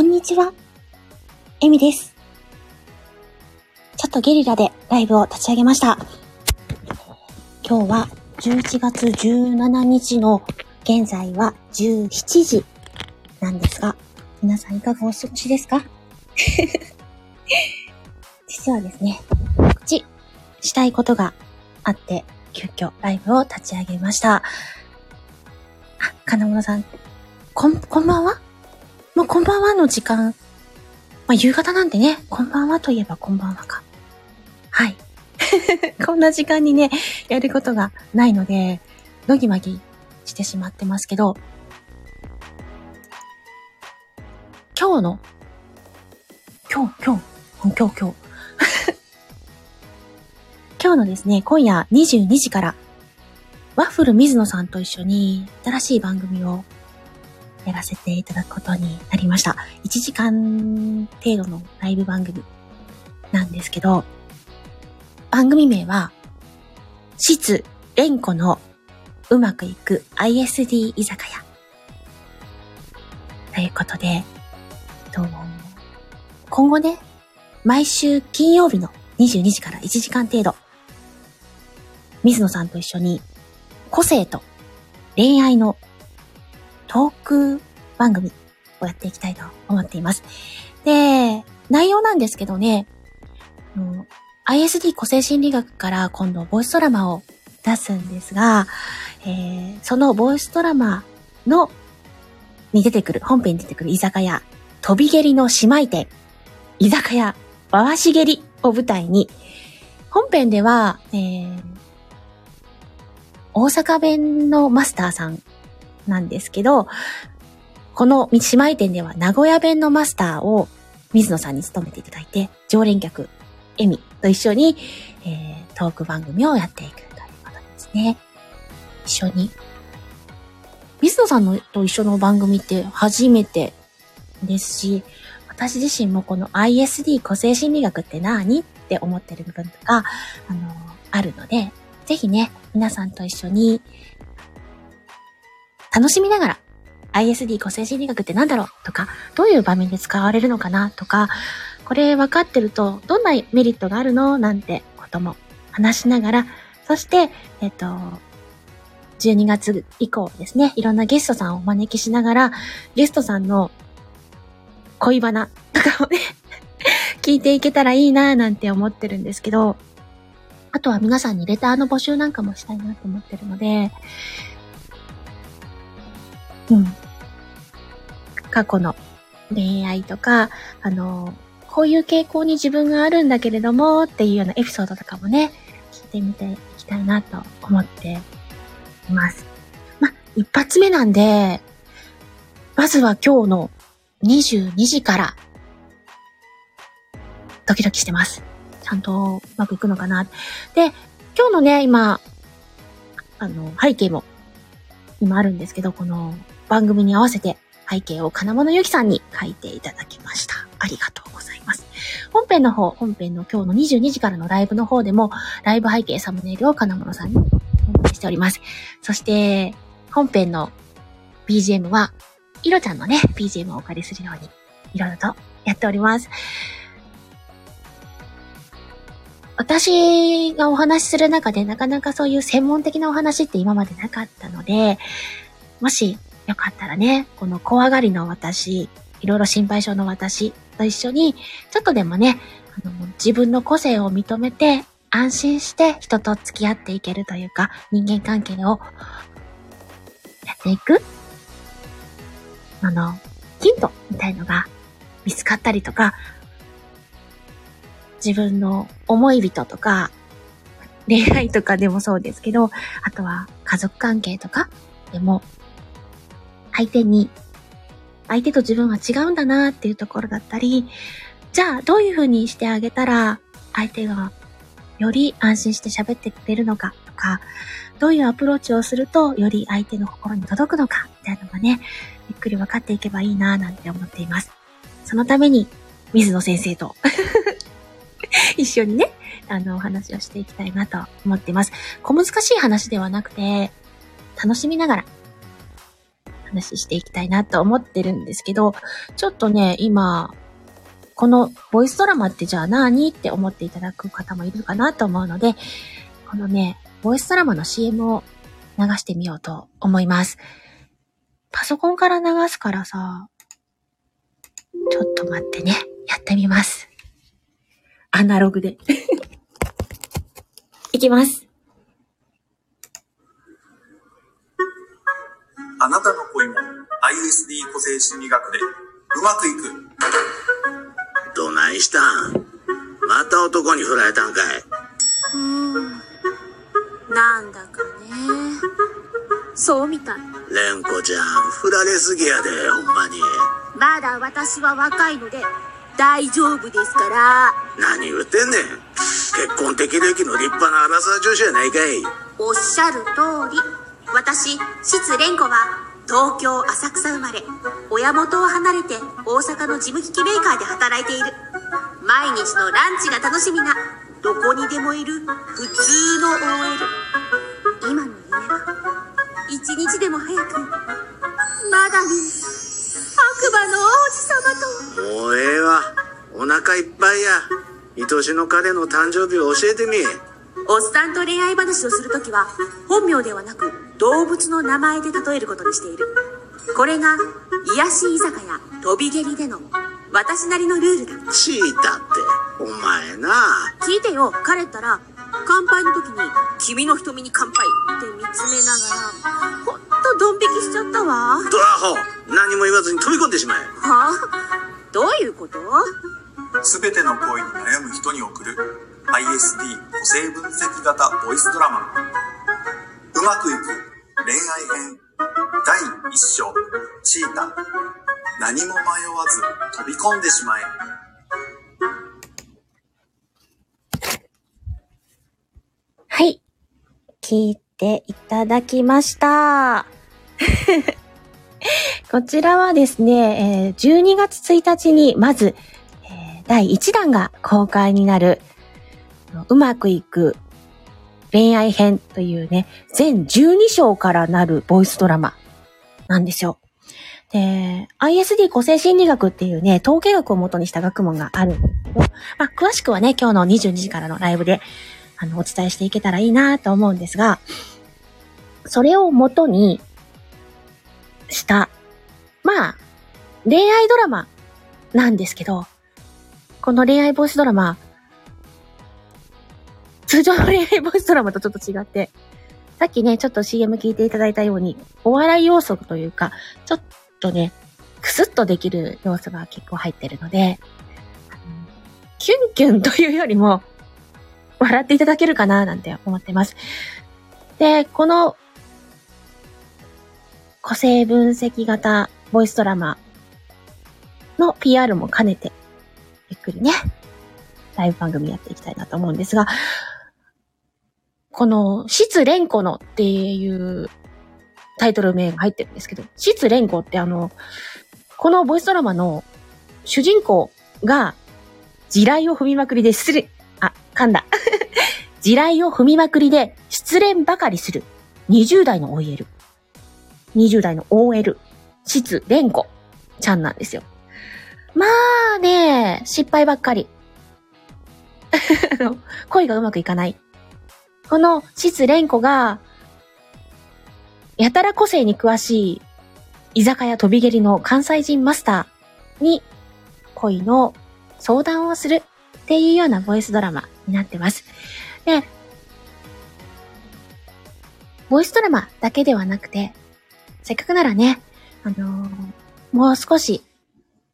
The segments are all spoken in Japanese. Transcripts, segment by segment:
こんにちは。エミです。ちょっとゲリラでライブを立ち上げました。今日は11月17日の現在は17時なんですが、皆さんいかがお過ごしですか？実はですね、告知したいことがあって、急遽ライブを立ち上げました。あ、金物さん、こん、こんばんは？もうこんばんはの時間。まあ、夕方なんでね、こんばんはといえばこんばんはか。はい。こんな時間にね、やることがないので、ドギマギしてしまってますけど、今日の、今日、今日、今日、今日。今日のですね、今夜22時から、ワッフル水野さんと一緒に新しい番組をやらせていただくことになりました。1時間程度のライブ番組なんですけど、番組名は、質蓮子のうまくいく ISD 居酒屋。ということで、えっと今後ね、毎週金曜日の22時から1時間程度、水野さんと一緒に個性と恋愛のトーク番組をやっていきたいと思っています。で、内容なんですけどね、あの ISD 個性心理学から今度ボイスドラマを出すんですが、えーそのボイスドラマの、に出てくる、本編に出てくる居酒屋、飛び蹴りの姉妹店、居酒屋、回し蹴りを舞台に、本編では、えー大阪弁のマスターさんなんですけど、この姉妹店では名古屋弁のマスターを水野さんに務めていただいて、常連客、エミと一緒に、えートーク番組をやっていくということですね。一緒に。水野さんのと一緒の番組って初めてですし、私自身もこの ISD 個性心理学って何って思ってる部分とか、あの、あるので、ぜひね、皆さんと一緒に楽しみながら ISD 個性心理学って何だろうとか、どういう場面で使われるのかなとか、これ分かってるとどんなメリットがあるのなんてことも話しながら、そして、えっと、12月以降ですね、いろんなゲストさんをお招きしながら、ゲストさんの恋バナとかをね、聞いていけたらいいなぁなんて思ってるんですけど、あとは皆さんにレターの募集なんかもしたいなと思ってるので、うん。過去の恋愛とか、あの、こういう傾向に自分があるんだけれどもっていうようなエピソードとかもね、聞いてみていきたいなと思っています。ま、一発目なんで、まずは今日の22時から、ドキドキしてます。ちゃんとうまくいくのかな。で、今日のね、今、あの、背景も、今あるんですけど、この番組に合わせて背景を金物ゆきさんに書いていただきました。ありがとうございます。本編の方、本編の今日の22時からのライブの方でも、ライブ背景サムネイルを金物さんにお願いしております。そして、本編の BGM は、いろちゃんのね、BGM をお借りするように、いろいろとやっております。私がお話しする中でなかなかそういう専門的なお話って今までなかったので、もしよかったらね、この怖がりの私、いろいろ心配性の私と一緒に、ちょっとでもね、あの自分の個性を認めて、安心して人と付き合っていけるというか、人間関係をやっていく。あの、ヒントみたいのが見つかったりとか、自分の思い人とか、恋愛とかでもそうですけど、あとは家族関係とかでも、相手に、相手と自分は違うんだなっていうところだったり、じゃあどういう風にしてあげたら、相手がより安心して喋ってくれるのかとか、どういうアプローチをすると、より相手の心に届くのか、みたいなのがね、ゆっくり分かっていけばいいななんて思っています。そのために、水野先生と 一緒にね、あの、お話をしていきたいなと思っています。小難しい話ではなくて、楽しみながら、話していきたいなと思ってるんですけど、ちょっとね、今、このボイスドラマってじゃあ何って思っていただく方もいるかなと思うので、このね、ボイスドラマの CM を流してみようと思います。パソコンから流すからさ、ちょっと待ってね。やってみます。アナログで。いきます。ISD 個性心理学でうまくいく。どないしたん？また男に振られたんかいうん。なんだかね。そうみたい。蓮子ちゃん、振られすぎやで、ほんまに。まだ私は若いので、大丈夫ですから。何言ってんねん。結婚適齢期の立派なアラサー女子やないかい。おっしゃる通り。私、失蓮子は、東京浅草生まれ、親元を離れて大阪の事務機器メーカーで働いている。毎日のランチが楽しみな、どこにでもいる普通の OL。今の夢は、一日でも早く、まだ見悪魔の王子様と。もうええわ。お腹いっぱいや。愛しの彼の誕生日を教えてみ。おっさんと恋愛話をするときは、本名ではなく、動物の名前で例えることにしている。これが、癒し居酒屋、飛び蹴りでの、私なりのルールだ。チータって、お前な。聞いてよ、彼ったら、乾杯の時に、君の瞳に乾杯って見つめながら、ほんとドン引きしちゃったわ。ドラホ何も言わずに飛び込んでしまえ。は？あどういうこと？すべての恋に悩む人に送る ISD 個性分析型ボイスドラマうまくいく恋愛編第1章。チータ何も迷わず飛び込んでしまえ。はい。聞いていただきました。こちらはですね、12月1日にまず、第1弾が公開になるうまくいく恋愛編というね、全12章からなるボイスドラマなんですよ。で、ISD 個性心理学っていうね、統計学を元にした学問があるんですけど、まあ、詳しくはね、今日の22時からのライブで、あの、お伝えしていけたらいいなと思うんですが、それを元にした、まあ、恋愛ドラマなんですけど、この恋愛ボイスドラマ、通常の恋愛ボイスドラマとちょっと違って、さっきね、ちょっと CM 聞いていただいたように、お笑い要素というか、ちょっとね、クスッとできる要素が結構入ってるので、キュンキュンというよりも、笑っていただけるかななんて思ってます。で、この、個性分析型ボイスドラマの PR も兼ねて、ゆっくりね、ライブ番組やっていきたいなと思うんですが、この、失連呼のっていうタイトル名が入ってるんですけど、失連呼ってあの、このボイスドラマの主人公が地雷を踏みまくりで失恋、あ、噛んだ。地雷を踏みまくりで失恋ばかりする20代の OL。20代の OL。失恋子ちゃんなんですよ。まあね、失敗ばっかり。恋がうまくいかない。このシレンコが、やたら個性に詳しい居酒屋飛び蹴りの関西人マスターに恋の相談をするっていうようなボイスドラマになってます。で、ボイスドラマだけではなくて、せっかくならね、あのー、もう少し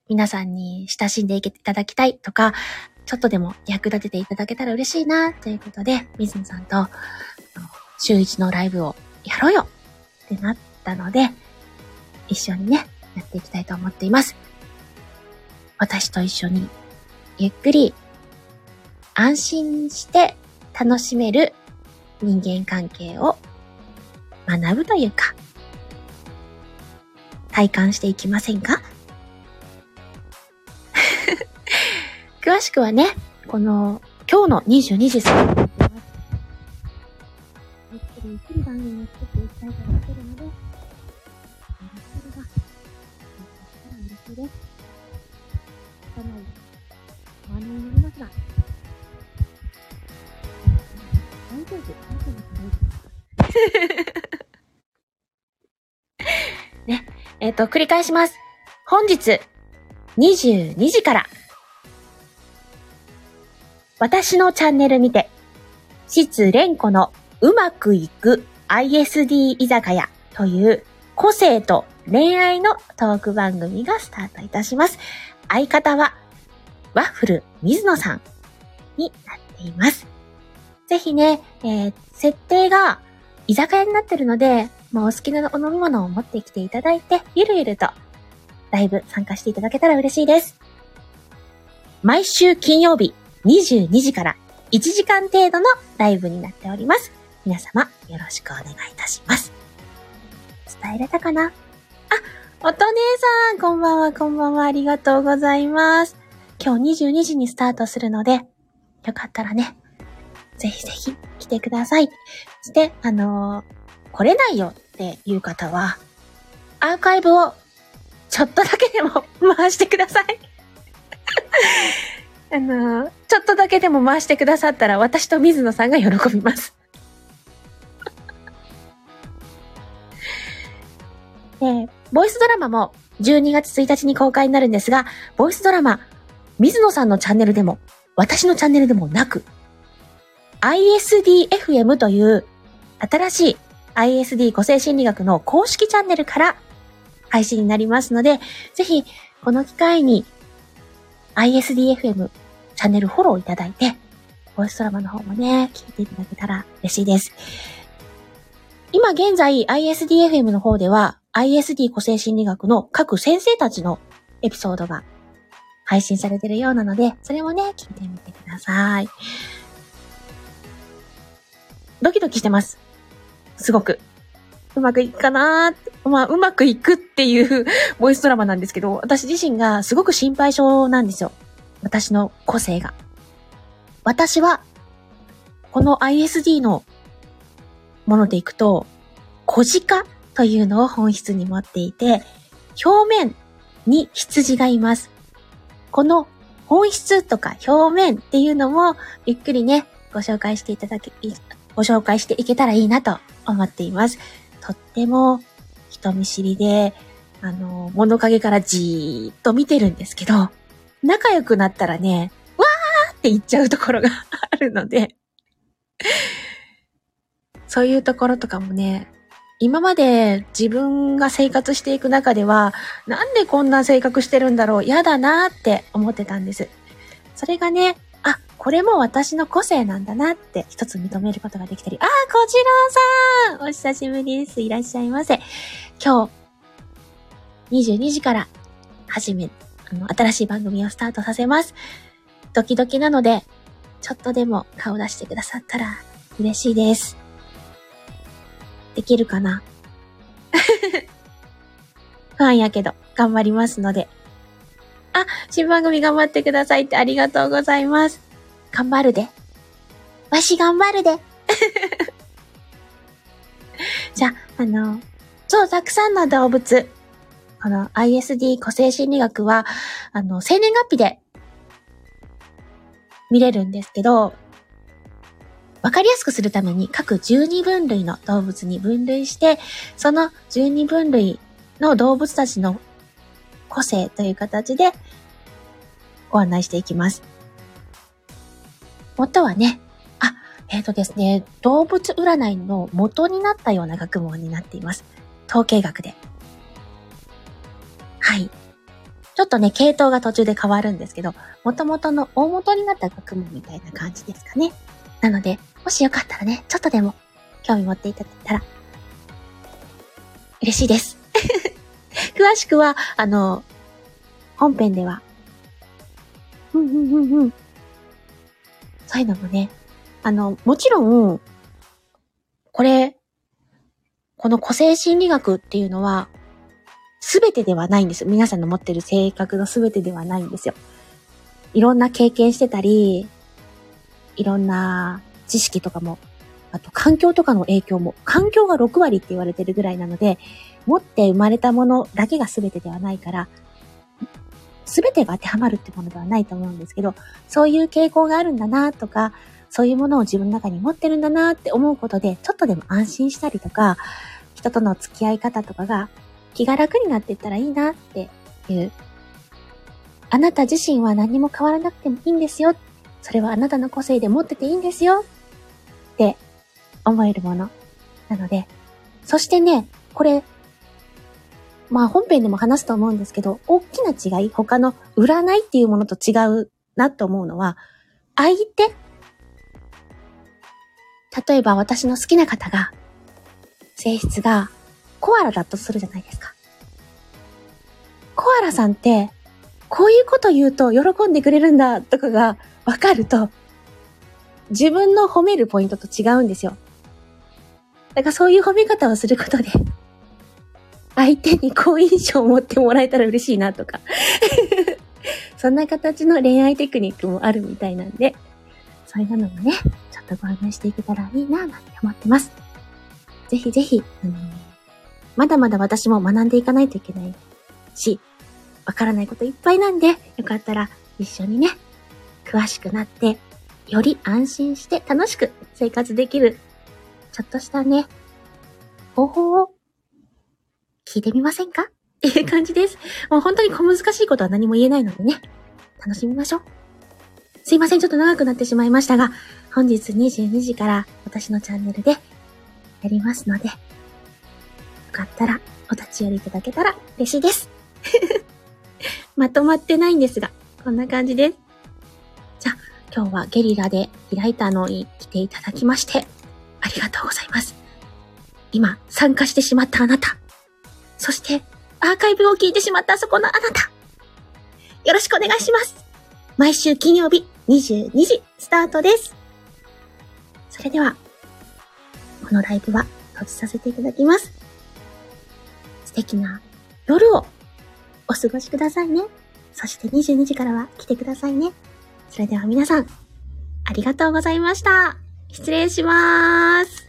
皆さんに親しんでいけていただきたいとか、ちょっとでも役立てていただけたら嬉しいな、ということで、水野さんと、週一のライブをやろうよってなったので、一緒にね、やっていきたいと思っています。私と一緒に、ゆっくり、安心して楽しめる人間関係を学ぶというか、体感していきませんか？詳しくはね、この、今日の22時3分。ゆっくりゆっくり番組を作っていきたいと思っているので、ゆっくり中です。汚い。真似になりますが。大丈夫大丈夫大丈夫ね。えっ、と、繰り返します。本日、22時から、私のチャンネルにて、失恋子のうまくいく ISD 居酒屋という個性と恋愛のトーク番組がスタートいたします。相方はワッフル水野さんになっています。ぜひね、えー設定が居酒屋になってるので、まあ、お好きなお飲み物を持ってきていただいて、ゆるゆるとライブ参加していただけたら嬉しいです。毎週金曜日22時から1時間程度のライブになっております。皆様よろしくお願いいたします。伝えれたかな？あ、お姉さん、こんばんは、こんばんは、ありがとうございます。今日22時にスタートするので、よかったらね、ぜひぜひ来てください。そして、あのー来れないよっていう方は、アーカイブをちょっとだけでも 回してください。あのちょっとだけでも回してくださったら私と水野さんが喜びます。で、ボイスドラマも12月1日に公開になるんですが、ボイスドラマ、水野さんのチャンネルでも、私のチャンネルでもなく、ISDFM という新しい ISD 個性心理学の公式チャンネルから配信になりますので、ぜひこの機会に ISDFM チャンネルフォローいただいて、ボイスドラマの方もね、聞いていただけたら嬉しいです。今現在 ISDFM の方では ISD 個性心理学の各先生たちのエピソードが配信されてるようなので、それもね、聞いてみてください。ドキドキしてます。すごく。うまくいくかなー。まあ、うまくいくっていう ボイスドラマなんですけど、私自身がすごく心配性なんですよ。私の個性が。私は、この ISD のものでいくと、小鹿というのを本質に持っていて、表面に羊がいます。この本質とか表面っていうのも、ゆっくりね、ご紹介していただけ、ご紹介していけたらいいなと思っています。とっても人見知りで、あの、物陰からじーっと見てるんですけど、仲良くなったらね、わーって言っちゃうところが あるので、そういうところとかもね、今まで自分が生活していく中では、なんでこんな性格してるんだろう、嫌だなーって思ってたんです。それがね、あ、これも私の個性なんだなって一つ認めることができたり、あー、こちらさんお久しぶりです。いらっしゃいませ。今日、22時から、始め、あの、新しい番組をスタートさせます。ドキドキなので、ちょっとでも顔出してくださったら嬉しいです。できるかな？不安やけど、頑張りますので。あ、新番組頑張ってくださいってありがとうございます。頑張るで。わし頑張るで。じゃあ、あの、そう、たくさんの動物。この ISD 個性心理学は、あの、生年月日で見れるんですけど、わかりやすくするために各12分類の動物に分類して、その12分類の動物たちの個性という形でご案内していきます。元はね、あ、えっ、とですね、動物占いの元になったような学問になっています。統計学で。はい。ちょっとね、系統が途中で変わるんですけど、元々の大元になった学問みたいな感じですかね。なので、もしよかったらね、ちょっとでも興味持っていただいたら、嬉しいです。詳しくは、あの、本編では、うんうんうんうん。そういうのもね、あの、もちろん、これ、この個性心理学っていうのは、すべてではないんですよ。皆さんの持ってる性格のすべてではないんですよ。いろんな経験してたり、いろんな知識とかも、あと環境とかの影響も、環境が6割って言われてるぐらいなので、持って生まれたものだけが全てではないから、全てが当てはまるってものではないと思うんですけど、そういう傾向があるんだなとか、そういうものを自分の中に持ってるんだなって思うことで、ちょっとでも安心したりとか、人との付き合い方とかが気が楽になっていったらいいなっていう。あなた自身は何も変わらなくてもいいんですよ。それはあなたの個性で持ってていいんですよ。って思えるもの。なので、そしてね、これ、まあ本編でも話すと思うんですけど、大きな違い、他の占いっていうものと違うなと思うのは、相手例えば私の好きな方が、性質がコアラだとするじゃないですか。コアラさんって、こういうこと言うと喜んでくれるんだとかがわかると、自分の褒めるポイントと違うんですよ。だからそういう褒め方をすることで、相手に好印象を持ってもらえたら嬉しいなとか そんな形の恋愛テクニックもあるみたいなんで、そういうのもね、ちょっとご案内していけたらいいな、なんて思ってます。ぜひぜひ、あのー、まだまだ私も学んでいかないといけないし、わからないこといっぱいなんで、よかったら一緒にね、詳しくなって、より安心して楽しく生活できる、ちょっとしたね、方法を聞いてみませんか？っていう感じです。もう本当に小難しいことは何も言えないのでね、楽しみましょう。すいません、ちょっと長くなってしまいましたが、本日22時から私のチャンネルでやりますので、かったらお立ち寄りいただけたら嬉しいです。まとまってないんですが、こんな感じです。じゃあ、今日はゲリラで開いたのに来ていただきまして、ありがとうございます。今、参加してしまったあなた。そして、アーカイブを聞いてしまったそこのあなた。よろしくお願いします。毎週金曜日22時スタートです。それでは、このライブは閉じさせていただきます。素敵な夜をお過ごしくださいね。そして22時からは来てくださいね。それでは皆さん、ありがとうございました。失礼しまーす。